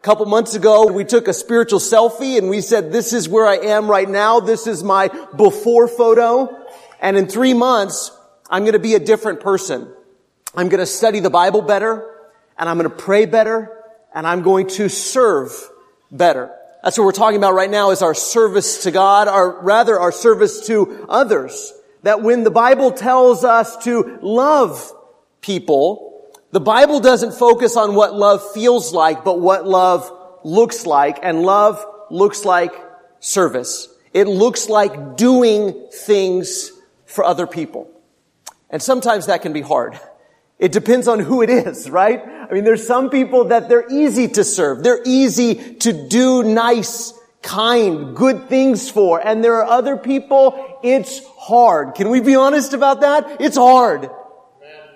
A couple months ago, we took a spiritual selfie and we said, this is where I am right now. This is my before photo. And in three months, I'm going to be a different person. I'm going to study the Bible better and I'm going to pray better and I'm going to serve better. That's what we're talking about right now is our service to God, or rather our service to others. That when the Bible tells us to love people, the Bible doesn't focus on what love feels like, but what love looks like. And love looks like service. It looks like doing things for other people. And sometimes that can be hard. It depends on who it is, right? I mean, there's some people that they're easy to serve. They're easy to do nice, kind, good things for. And there are other people, it's hard. Can we be honest about that? It's hard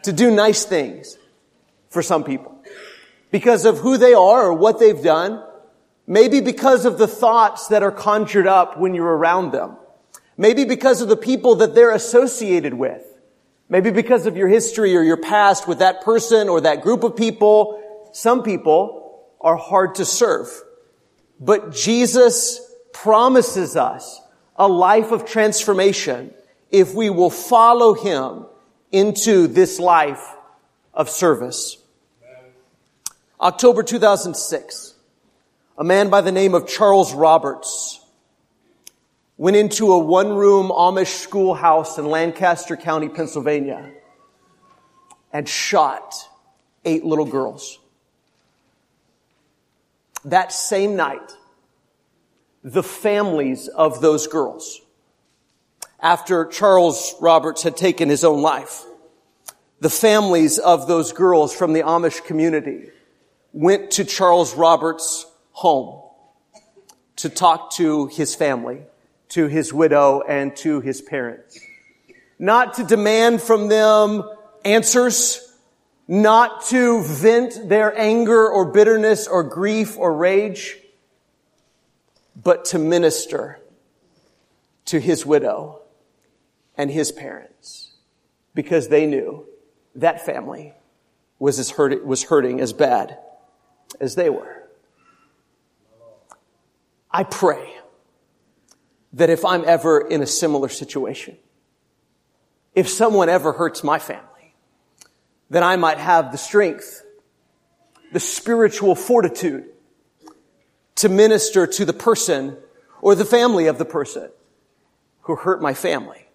to do nice things for some people because of who they are or what they've done. Maybe because of the thoughts that are conjured up when you're around them. Maybe because of the people that they're associated with. Maybe because of your history or your past with that person or that group of people, some people are hard to serve. But Jesus promises us a life of transformation if we will follow him into this life of service. October 2006, a man by the name of Charles Roberts went into a one room Amish schoolhouse in Lancaster County, Pennsylvania, and shot eight little girls. That same night, the families of those girls, after Charles Roberts had taken his own life, the families of those girls from the Amish community went to Charles Roberts' home to talk to his family to his widow and to his parents. Not to demand from them answers, not to vent their anger or bitterness or grief or rage, but to minister to his widow and his parents because they knew that family was as hurt, was hurting as bad as they were. I pray that if I'm ever in a similar situation, if someone ever hurts my family, then I might have the strength, the spiritual fortitude to minister to the person or the family of the person who hurt my family.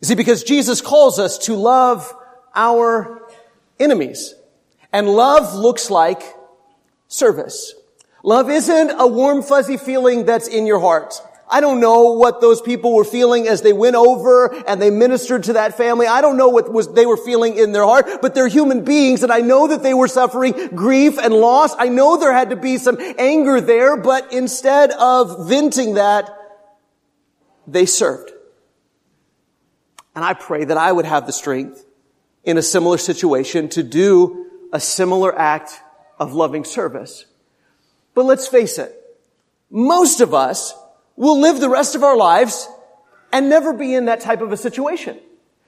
You see, because Jesus calls us to love our enemies. And love looks like service. Love isn't a warm, fuzzy feeling that's in your heart. I don't know what those people were feeling as they went over and they ministered to that family. I don't know what was, they were feeling in their heart, but they're human beings and I know that they were suffering grief and loss. I know there had to be some anger there, but instead of venting that, they served. And I pray that I would have the strength in a similar situation to do a similar act of loving service. But let's face it, most of us we'll live the rest of our lives and never be in that type of a situation.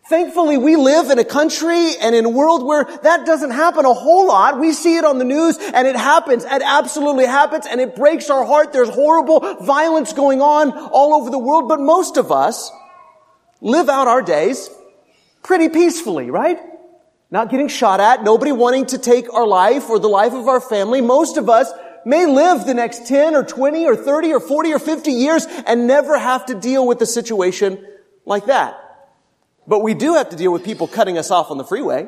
Thankfully, we live in a country and in a world where that doesn't happen a whole lot. We see it on the news and it happens. It absolutely happens and it breaks our heart. There's horrible violence going on all over the world, but most of us live out our days pretty peacefully, right? Not getting shot at, nobody wanting to take our life or the life of our family. Most of us may live the next 10 or 20 or 30 or 40 or 50 years and never have to deal with a situation like that. But we do have to deal with people cutting us off on the freeway.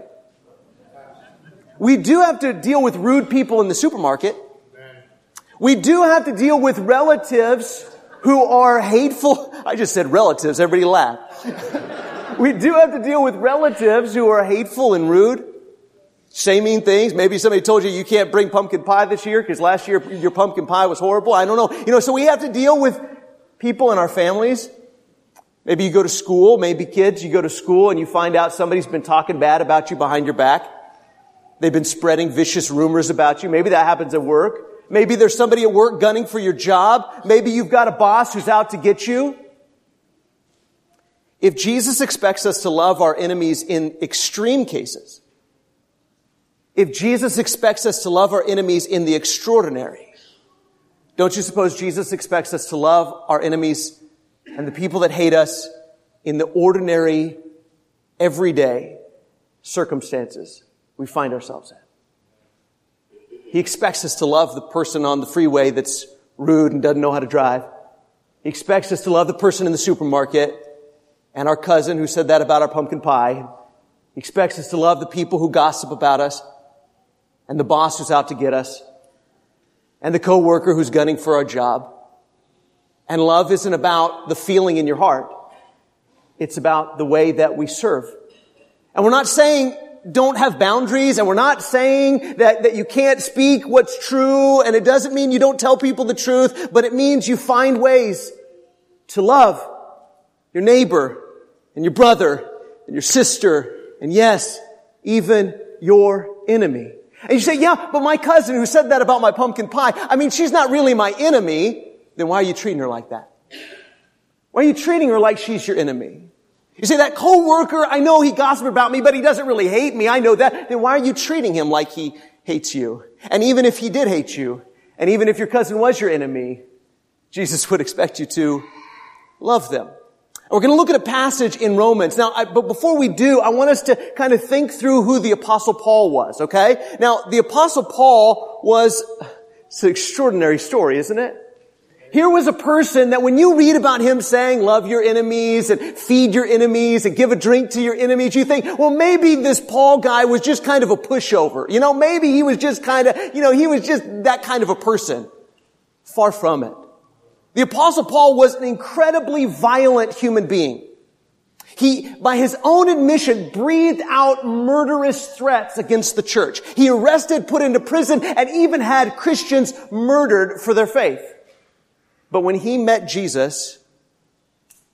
We do have to deal with rude people in the supermarket. We do have to deal with relatives who are hateful. I just said relatives. Everybody laugh. we do have to deal with relatives who are hateful and rude shaming things. Maybe somebody told you you can't bring pumpkin pie this year because last year your pumpkin pie was horrible. I don't know. You know, so we have to deal with people in our families. Maybe you go to school, maybe kids, you go to school and you find out somebody's been talking bad about you behind your back. They've been spreading vicious rumors about you. Maybe that happens at work. Maybe there's somebody at work gunning for your job. Maybe you've got a boss who's out to get you. If Jesus expects us to love our enemies in extreme cases, if Jesus expects us to love our enemies in the extraordinary, Don't you suppose Jesus expects us to love our enemies and the people that hate us in the ordinary, everyday circumstances we find ourselves in? He expects us to love the person on the freeway that's rude and doesn't know how to drive. He expects us to love the person in the supermarket and our cousin who said that about our pumpkin pie. Expects us to love the people who gossip about us and the boss who's out to get us and the coworker who's gunning for our job. And love isn't about the feeling in your heart. It's about the way that we serve. And we're not saying don't have boundaries and we're not saying that, that you can't speak what's true and it doesn't mean you don't tell people the truth, but it means you find ways to love your neighbor and your brother and your sister and yes, even your enemy. And you say, yeah, but my cousin who said that about my pumpkin pie, I mean, she's not really my enemy. Then why are you treating her like that? Why are you treating her like she's your enemy? You say that coworker, I know he gossiped about me, but he doesn't really hate me. I know that. Then why are you treating him like he hates you? And even if he did hate you, and even if your cousin was your enemy, Jesus would expect you to love them. We're going to look at a passage in Romans. Now, I, but before we do, I want us to kind of think through who the apostle Paul was, okay? Now, the apostle Paul was, it's an extraordinary story, isn't it? Here was a person that when you read about him saying, love your enemies and feed your enemies and give a drink to your enemies, you think, well, maybe this Paul guy was just kind of a pushover. You know, maybe he was just kind of, you know, he was just that kind of a person. Far from it. The apostle Paul was an incredibly violent human being. He, by his own admission, breathed out murderous threats against the church. He arrested, put into prison, and even had Christians murdered for their faith. But when he met Jesus,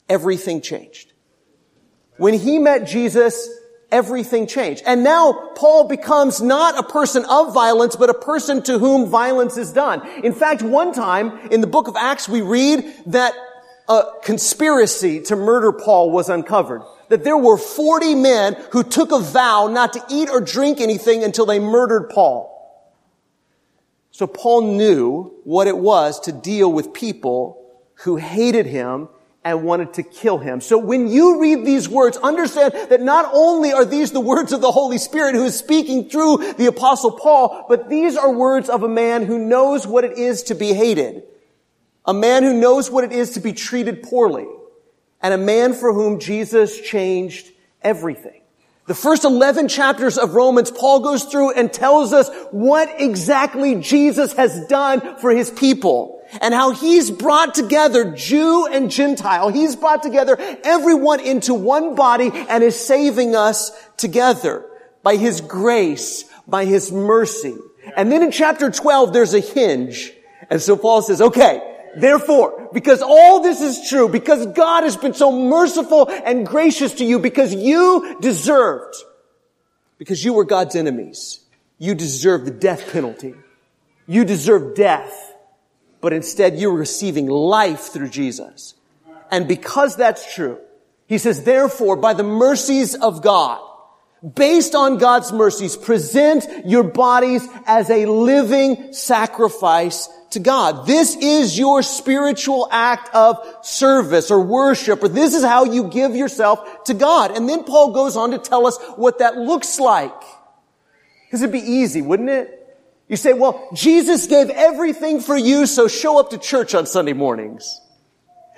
everything changed. When he met Jesus, everything changed. And now Paul becomes not a person of violence, but a person to whom violence is done. In fact, one time in the book of Acts, we read that a conspiracy to murder Paul was uncovered. That there were 40 men who took a vow not to eat or drink anything until they murdered Paul. So Paul knew what it was to deal with people who hated him and wanted to kill him. So when you read these words, understand that not only are these the words of the Holy Spirit who is speaking through the apostle Paul, but these are words of a man who knows what it is to be hated. A man who knows what it is to be treated poorly. And a man for whom Jesus changed everything. The first 11 chapters of Romans, Paul goes through and tells us what exactly Jesus has done for his people and how he's brought together Jew and Gentile. He's brought together everyone into one body and is saving us together by his grace, by his mercy. And then in chapter 12, there's a hinge. And so Paul says, okay, Therefore, because all this is true, because God has been so merciful and gracious to you, because you deserved, because you were God's enemies, you deserved the death penalty. You deserved death but instead you're receiving life through Jesus. And because that's true, he says, therefore, by the mercies of God, based on God's mercies, present your bodies as a living sacrifice to God. This is your spiritual act of service or worship, or this is how you give yourself to God. And then Paul goes on to tell us what that looks like. Because it'd be easy, wouldn't it? You say, well, Jesus gave everything for you, so show up to church on Sunday mornings.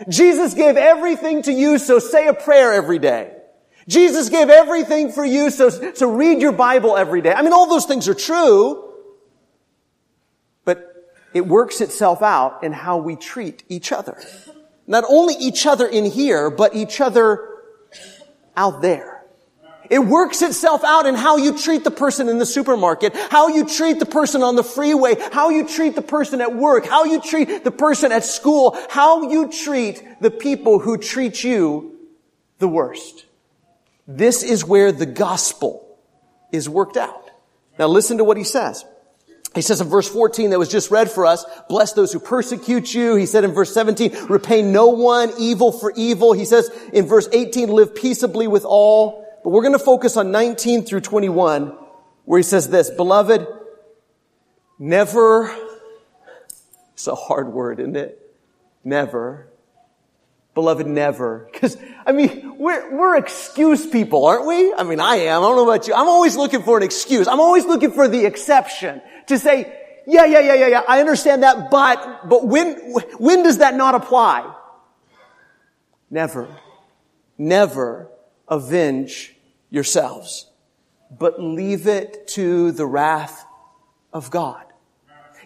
Jesus gave everything to you, so say a prayer every day. Jesus gave everything for you, so, so read your Bible every day. I mean, all those things are true, but it works itself out in how we treat each other. Not only each other in here, but each other out there. It works itself out in how you treat the person in the supermarket, how you treat the person on the freeway, how you treat the person at work, how you treat the person at school, how you treat the people who treat you the worst. This is where the gospel is worked out. Now listen to what he says. He says in verse 14 that was just read for us, bless those who persecute you. He said in verse 17, repay no one evil for evil. He says in verse 18, live peaceably with all. But we're going to focus on 19 through 21 where he says this, beloved, never It's a hard word, isn't it? Never. Beloved, never. Because, I mean, we're, we're excuse people, aren't we? I mean, I am. I don't know about you. I'm always looking for an excuse. I'm always looking for the exception to say, yeah, yeah, yeah, yeah, yeah, I understand that, but, but when, when does that not apply? Never. Never avenge yourselves, but leave it to the wrath of God.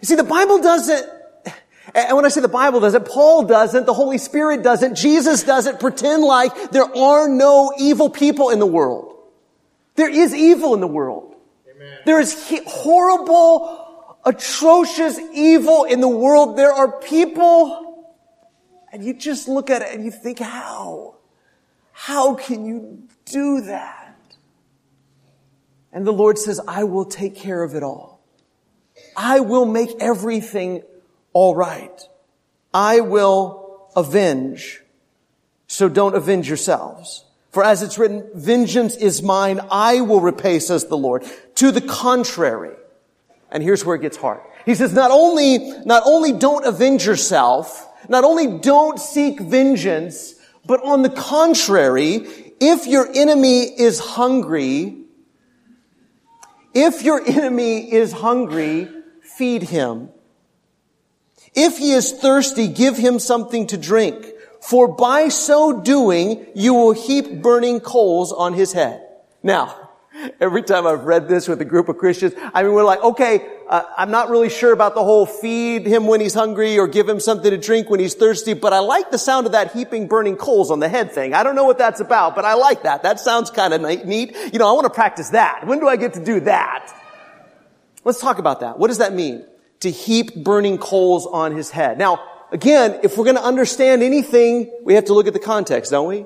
You see, the Bible doesn't, and when I say the Bible doesn't, Paul doesn't, the Holy Spirit doesn't, Jesus doesn't pretend like there are no evil people in the world. There is evil in the world. Amen. There is horrible, atrocious evil in the world. There are people, and you just look at it and you think, how? How can you do that? And the Lord says, I will take care of it all. I will make everything all right. I will avenge. So don't avenge yourselves. For as it's written, vengeance is mine, I will repay, says the Lord. To the contrary. And here's where it gets hard. He says, not only, not only don't avenge yourself, not only don't seek vengeance, but on the contrary, if your enemy is hungry, if your enemy is hungry, feed him. If he is thirsty, give him something to drink. For by so doing, you will heap burning coals on his head. Now, Every time I've read this with a group of Christians, I mean, we're like, okay, uh, I'm not really sure about the whole feed him when he's hungry or give him something to drink when he's thirsty, but I like the sound of that heaping burning coals on the head thing. I don't know what that's about, but I like that. That sounds kind of neat. You know, I want to practice that. When do I get to do that? Let's talk about that. What does that mean? To heap burning coals on his head. Now, again, if we're going to understand anything, we have to look at the context, don't we?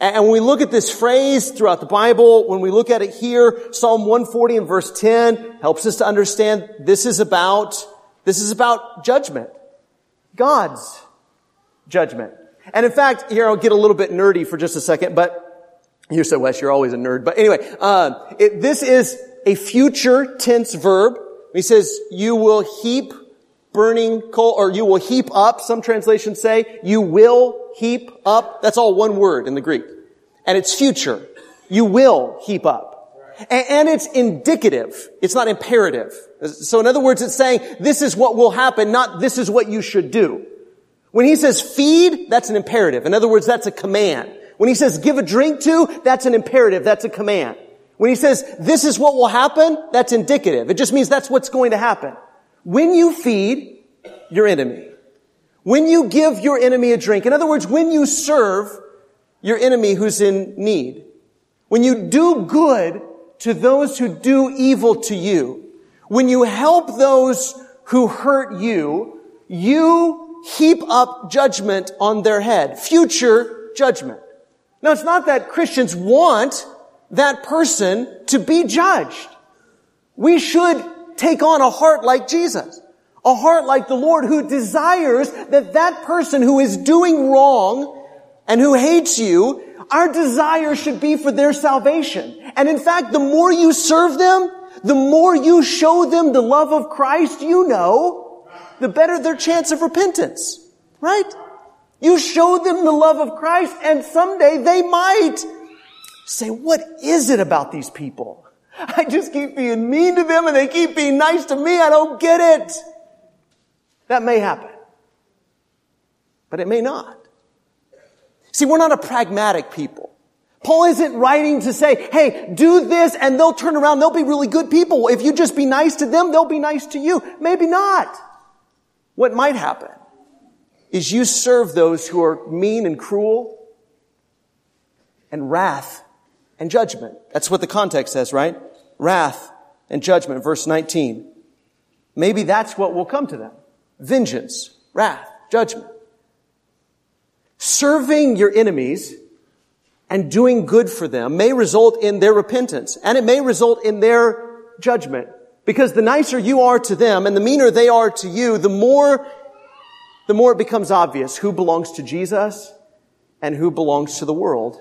And when we look at this phrase throughout the Bible, when we look at it here, Psalm 140 and verse 10 helps us to understand this is about, this is about judgment. God's judgment. And in fact, here I'll get a little bit nerdy for just a second, but you said, Wes, you're always a nerd. But anyway, uh, it, this is a future tense verb. He says, you will heap burning coal, or you will heap up, some translations say, you will heap up. That's all one word in the Greek. And it's future. You will heap up. And, it's indicative. It's not imperative. So in other words, it's saying, this is what will happen, not this is what you should do. When he says feed, that's an imperative. In other words, that's a command. When he says give a drink to, that's an imperative. That's a command. When he says this is what will happen, that's indicative. It just means that's what's going to happen. When you feed your enemy, when you give your enemy a drink, in other words, when you serve your enemy who's in need, when you do good to those who do evil to you, when you help those who hurt you, you heap up judgment on their head, future judgment. Now it's not that Christians want that person to be judged. We should take on a heart like Jesus. A heart like the Lord who desires that that person who is doing wrong and who hates you, our desire should be for their salvation. And in fact, the more you serve them, the more you show them the love of Christ, you know, the better their chance of repentance. Right? You show them the love of Christ and someday they might say, what is it about these people? I just keep being mean to them and they keep being nice to me. I don't get it. That may happen. But it may not. See, we're not a pragmatic people. Paul isn't writing to say, hey, do this and they'll turn around. They'll be really good people. If you just be nice to them, they'll be nice to you. Maybe not. What might happen is you serve those who are mean and cruel and wrath and judgment. That's what the context says, right? Wrath and judgment, verse 19. Maybe that's what will come to them. Vengeance, wrath, judgment. Serving your enemies and doing good for them may result in their repentance and it may result in their judgment. Because the nicer you are to them and the meaner they are to you, the more, the more it becomes obvious who belongs to Jesus and who belongs to the world.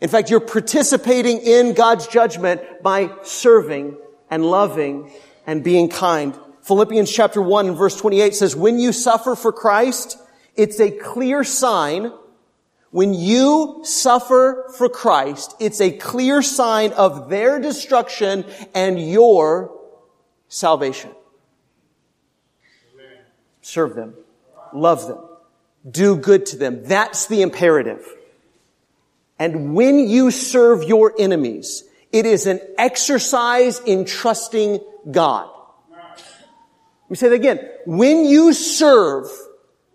In fact, you're participating in God's judgment by serving and loving and being kind Philippians chapter 1 and verse 28 says, when you suffer for Christ, it's a clear sign. When you suffer for Christ, it's a clear sign of their destruction and your salvation. Serve them. Love them. Do good to them. That's the imperative. And when you serve your enemies, it is an exercise in trusting God. Me say that again. When you serve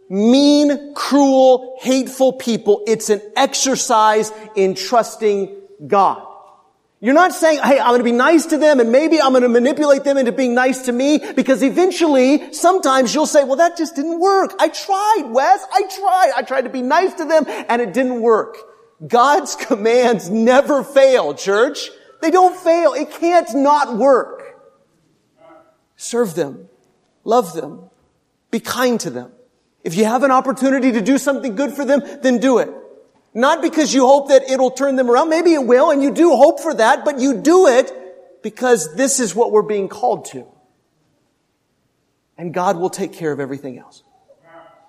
mean, cruel, hateful people, it's an exercise in trusting God. You're not saying, hey, I'm going to be nice to them and maybe I'm going to manipulate them into being nice to me because eventually, sometimes you'll say, well, that just didn't work. I tried, Wes. I tried. I tried to be nice to them and it didn't work. God's commands never fail, church. They don't fail. It can't not work. Serve them. Love them. Be kind to them. If you have an opportunity to do something good for them, then do it. Not because you hope that it'll turn them around. Maybe it will, and you do hope for that, but you do it because this is what we're being called to. And God will take care of everything else.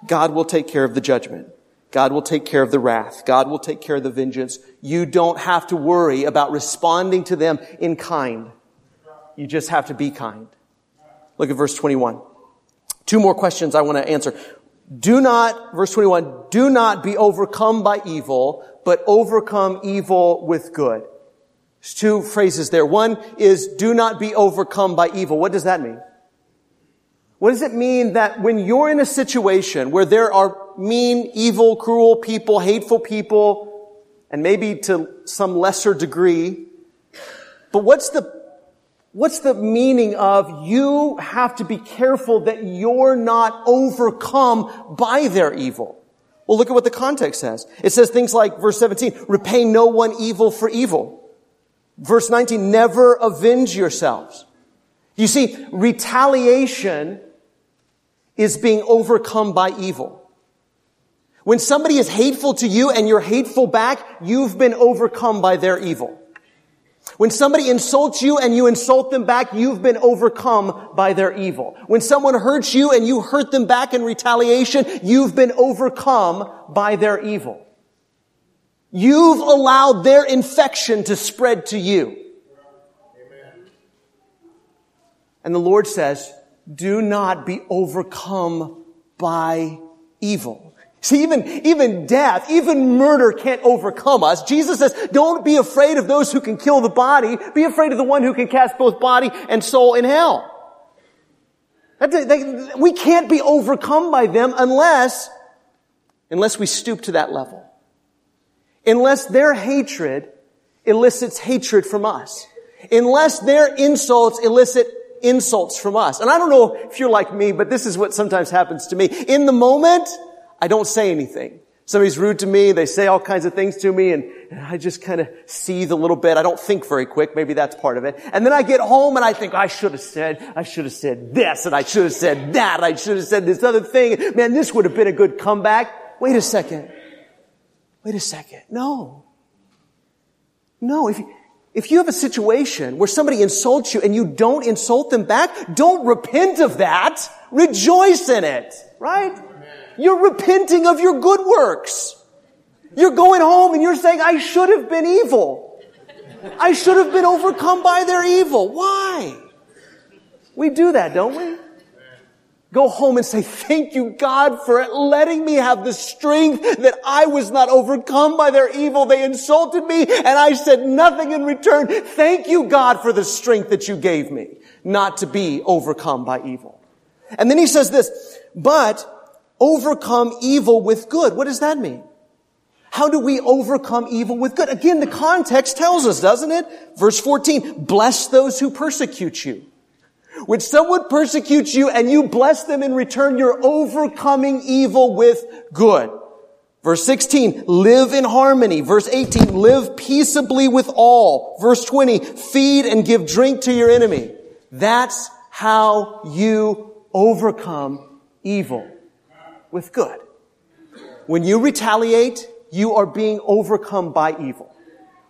God will take care of the judgment. God will take care of the wrath. God will take care of the vengeance. You don't have to worry about responding to them in kind. You just have to be kind. Look at verse 21. Two more questions I want to answer. Do not, verse 21, do not be overcome by evil, but overcome evil with good. There's two phrases there. One is do not be overcome by evil. What does that mean? What does it mean that when you're in a situation where there are mean, evil, cruel people, hateful people, and maybe to some lesser degree, but what's the What's the meaning of you have to be careful that you're not overcome by their evil? Well, look at what the context says. It says things like verse 17, repay no one evil for evil. Verse 19, never avenge yourselves. You see, retaliation is being overcome by evil. When somebody is hateful to you and you're hateful back, you've been overcome by their evil. When somebody insults you and you insult them back, you've been overcome by their evil. When someone hurts you and you hurt them back in retaliation, you've been overcome by their evil. You've allowed their infection to spread to you. And the Lord says, do not be overcome by evil. See, even, even death, even murder can't overcome us. Jesus says, don't be afraid of those who can kill the body. Be afraid of the one who can cast both body and soul in hell. we can't be overcome by them unless, unless we stoop to that level. Unless their hatred elicits hatred from us. Unless their insults elicit insults from us. And I don't know if you're like me, but this is what sometimes happens to me. In the moment, I don't say anything. Somebody's rude to me, they say all kinds of things to me, and, I just kind of seethe a little bit. I don't think very quick. Maybe that's part of it. And then I get home and I think, I should have said, I should have said this, and I should have said that, I should have said this other thing. Man, this would have been a good comeback. Wait a second. Wait a second. No. No, if you, if you have a situation where somebody insults you and you don't insult them back, don't repent of that. Rejoice in it. Right? You're repenting of your good works. You're going home and you're saying, I should have been evil. I should have been overcome by their evil. Why? We do that, don't we? Go home and say, thank you God for letting me have the strength that I was not overcome by their evil. They insulted me and I said nothing in return. Thank you God for the strength that you gave me not to be overcome by evil. And then he says this, but overcome evil with good. What does that mean? How do we overcome evil with good? Again, the context tells us, doesn't it? Verse 14, bless those who persecute you. When someone persecutes you and you bless them in return, you're overcoming evil with good. Verse 16, live in harmony. Verse 18, live peaceably with all. Verse 20, feed and give drink to your enemy. That's how you overcome evil with good. When you retaliate, you are being overcome by evil.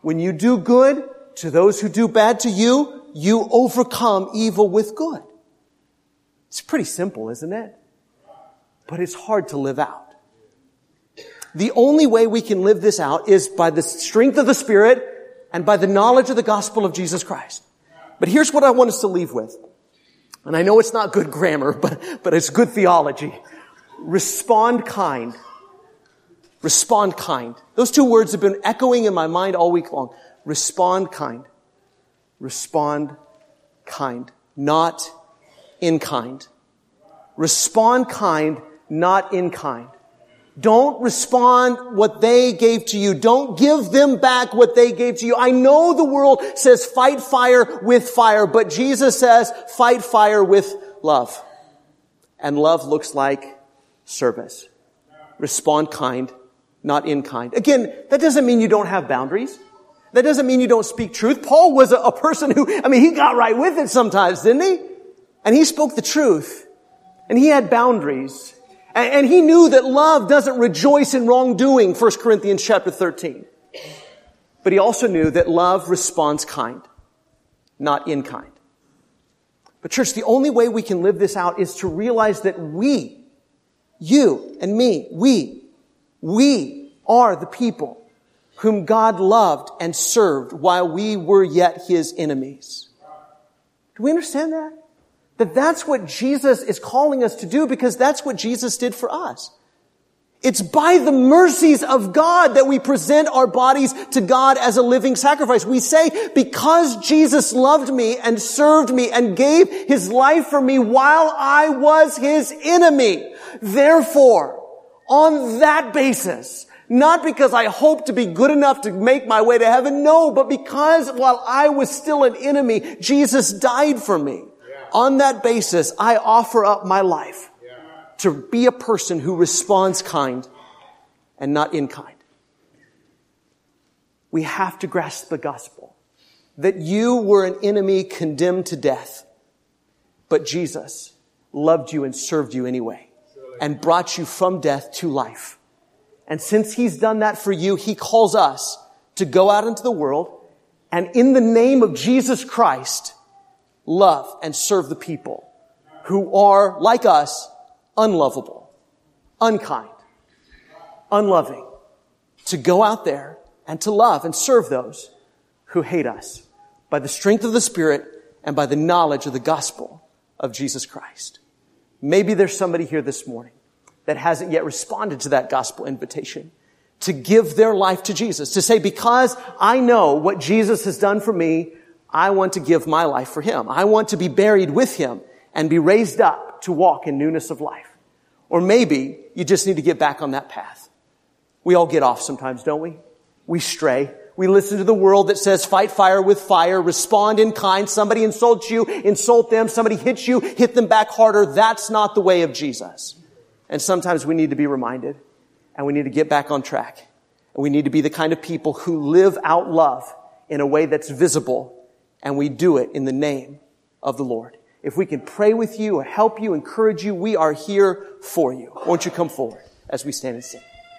When you do good to those who do bad to you, you overcome evil with good. It's pretty simple, isn't it? But it's hard to live out. The only way we can live this out is by the strength of the Spirit and by the knowledge of the gospel of Jesus Christ. But here's what I want us to leave with. And I know it's not good grammar, but, but it's good theology. Respond kind. Respond kind. Those two words have been echoing in my mind all week long. Respond kind. Respond kind. Not in kind. Respond kind, not in kind. Don't respond what they gave to you. Don't give them back what they gave to you. I know the world says fight fire with fire, but Jesus says fight fire with love. And love looks like service. Respond kind, not in kind. Again, that doesn't mean you don't have boundaries. That doesn't mean you don't speak truth. Paul was a, a person who, I mean, he got right with it sometimes, didn't he? And he spoke the truth. And he had boundaries. And, and he knew that love doesn't rejoice in wrongdoing, 1 Corinthians chapter 13. But he also knew that love responds kind, not in kind. But church, the only way we can live this out is to realize that we, you and me, we, we are the people whom God loved and served while we were yet his enemies. Do we understand that? That that's what Jesus is calling us to do because that's what Jesus did for us. It's by the mercies of God that we present our bodies to God as a living sacrifice. We say, because Jesus loved me and served me and gave his life for me while I was his enemy. Therefore, on that basis, not because I hope to be good enough to make my way to heaven, no, but because while I was still an enemy, Jesus died for me on that basis, I offer up my life to be a person who responds kind and not in kind. We have to grasp the gospel that you were an enemy condemned to death, but Jesus loved you and served you anyway and brought you from death to life. And since he's done that for you, he calls us to go out into the world and in the name of Jesus Christ, love and serve the people who are, like us, unlovable, unkind, unloving, to go out there and to love and serve those who hate us by the strength of the Spirit and by the knowledge of the gospel of Jesus Christ. Maybe there's somebody here this morning that hasn't yet responded to that gospel invitation to give their life to Jesus, to say, because I know what Jesus has done for me, I want to give my life for him. I want to be buried with him and be raised up to walk in newness of life. Or maybe you just need to get back on that path. We all get off sometimes, don't we? We stray. We listen to the world that says fight fire with fire, respond in kind. Somebody insults you, insult them. Somebody hits you, hit them back harder. That's not the way of Jesus. And sometimes we need to be reminded and we need to get back on track. And we need to be the kind of people who live out love in a way that's visible and we do it in the name of the Lord. If we can pray with you or help you, encourage you, we are here for you. Won't you come forward as we stand and sing?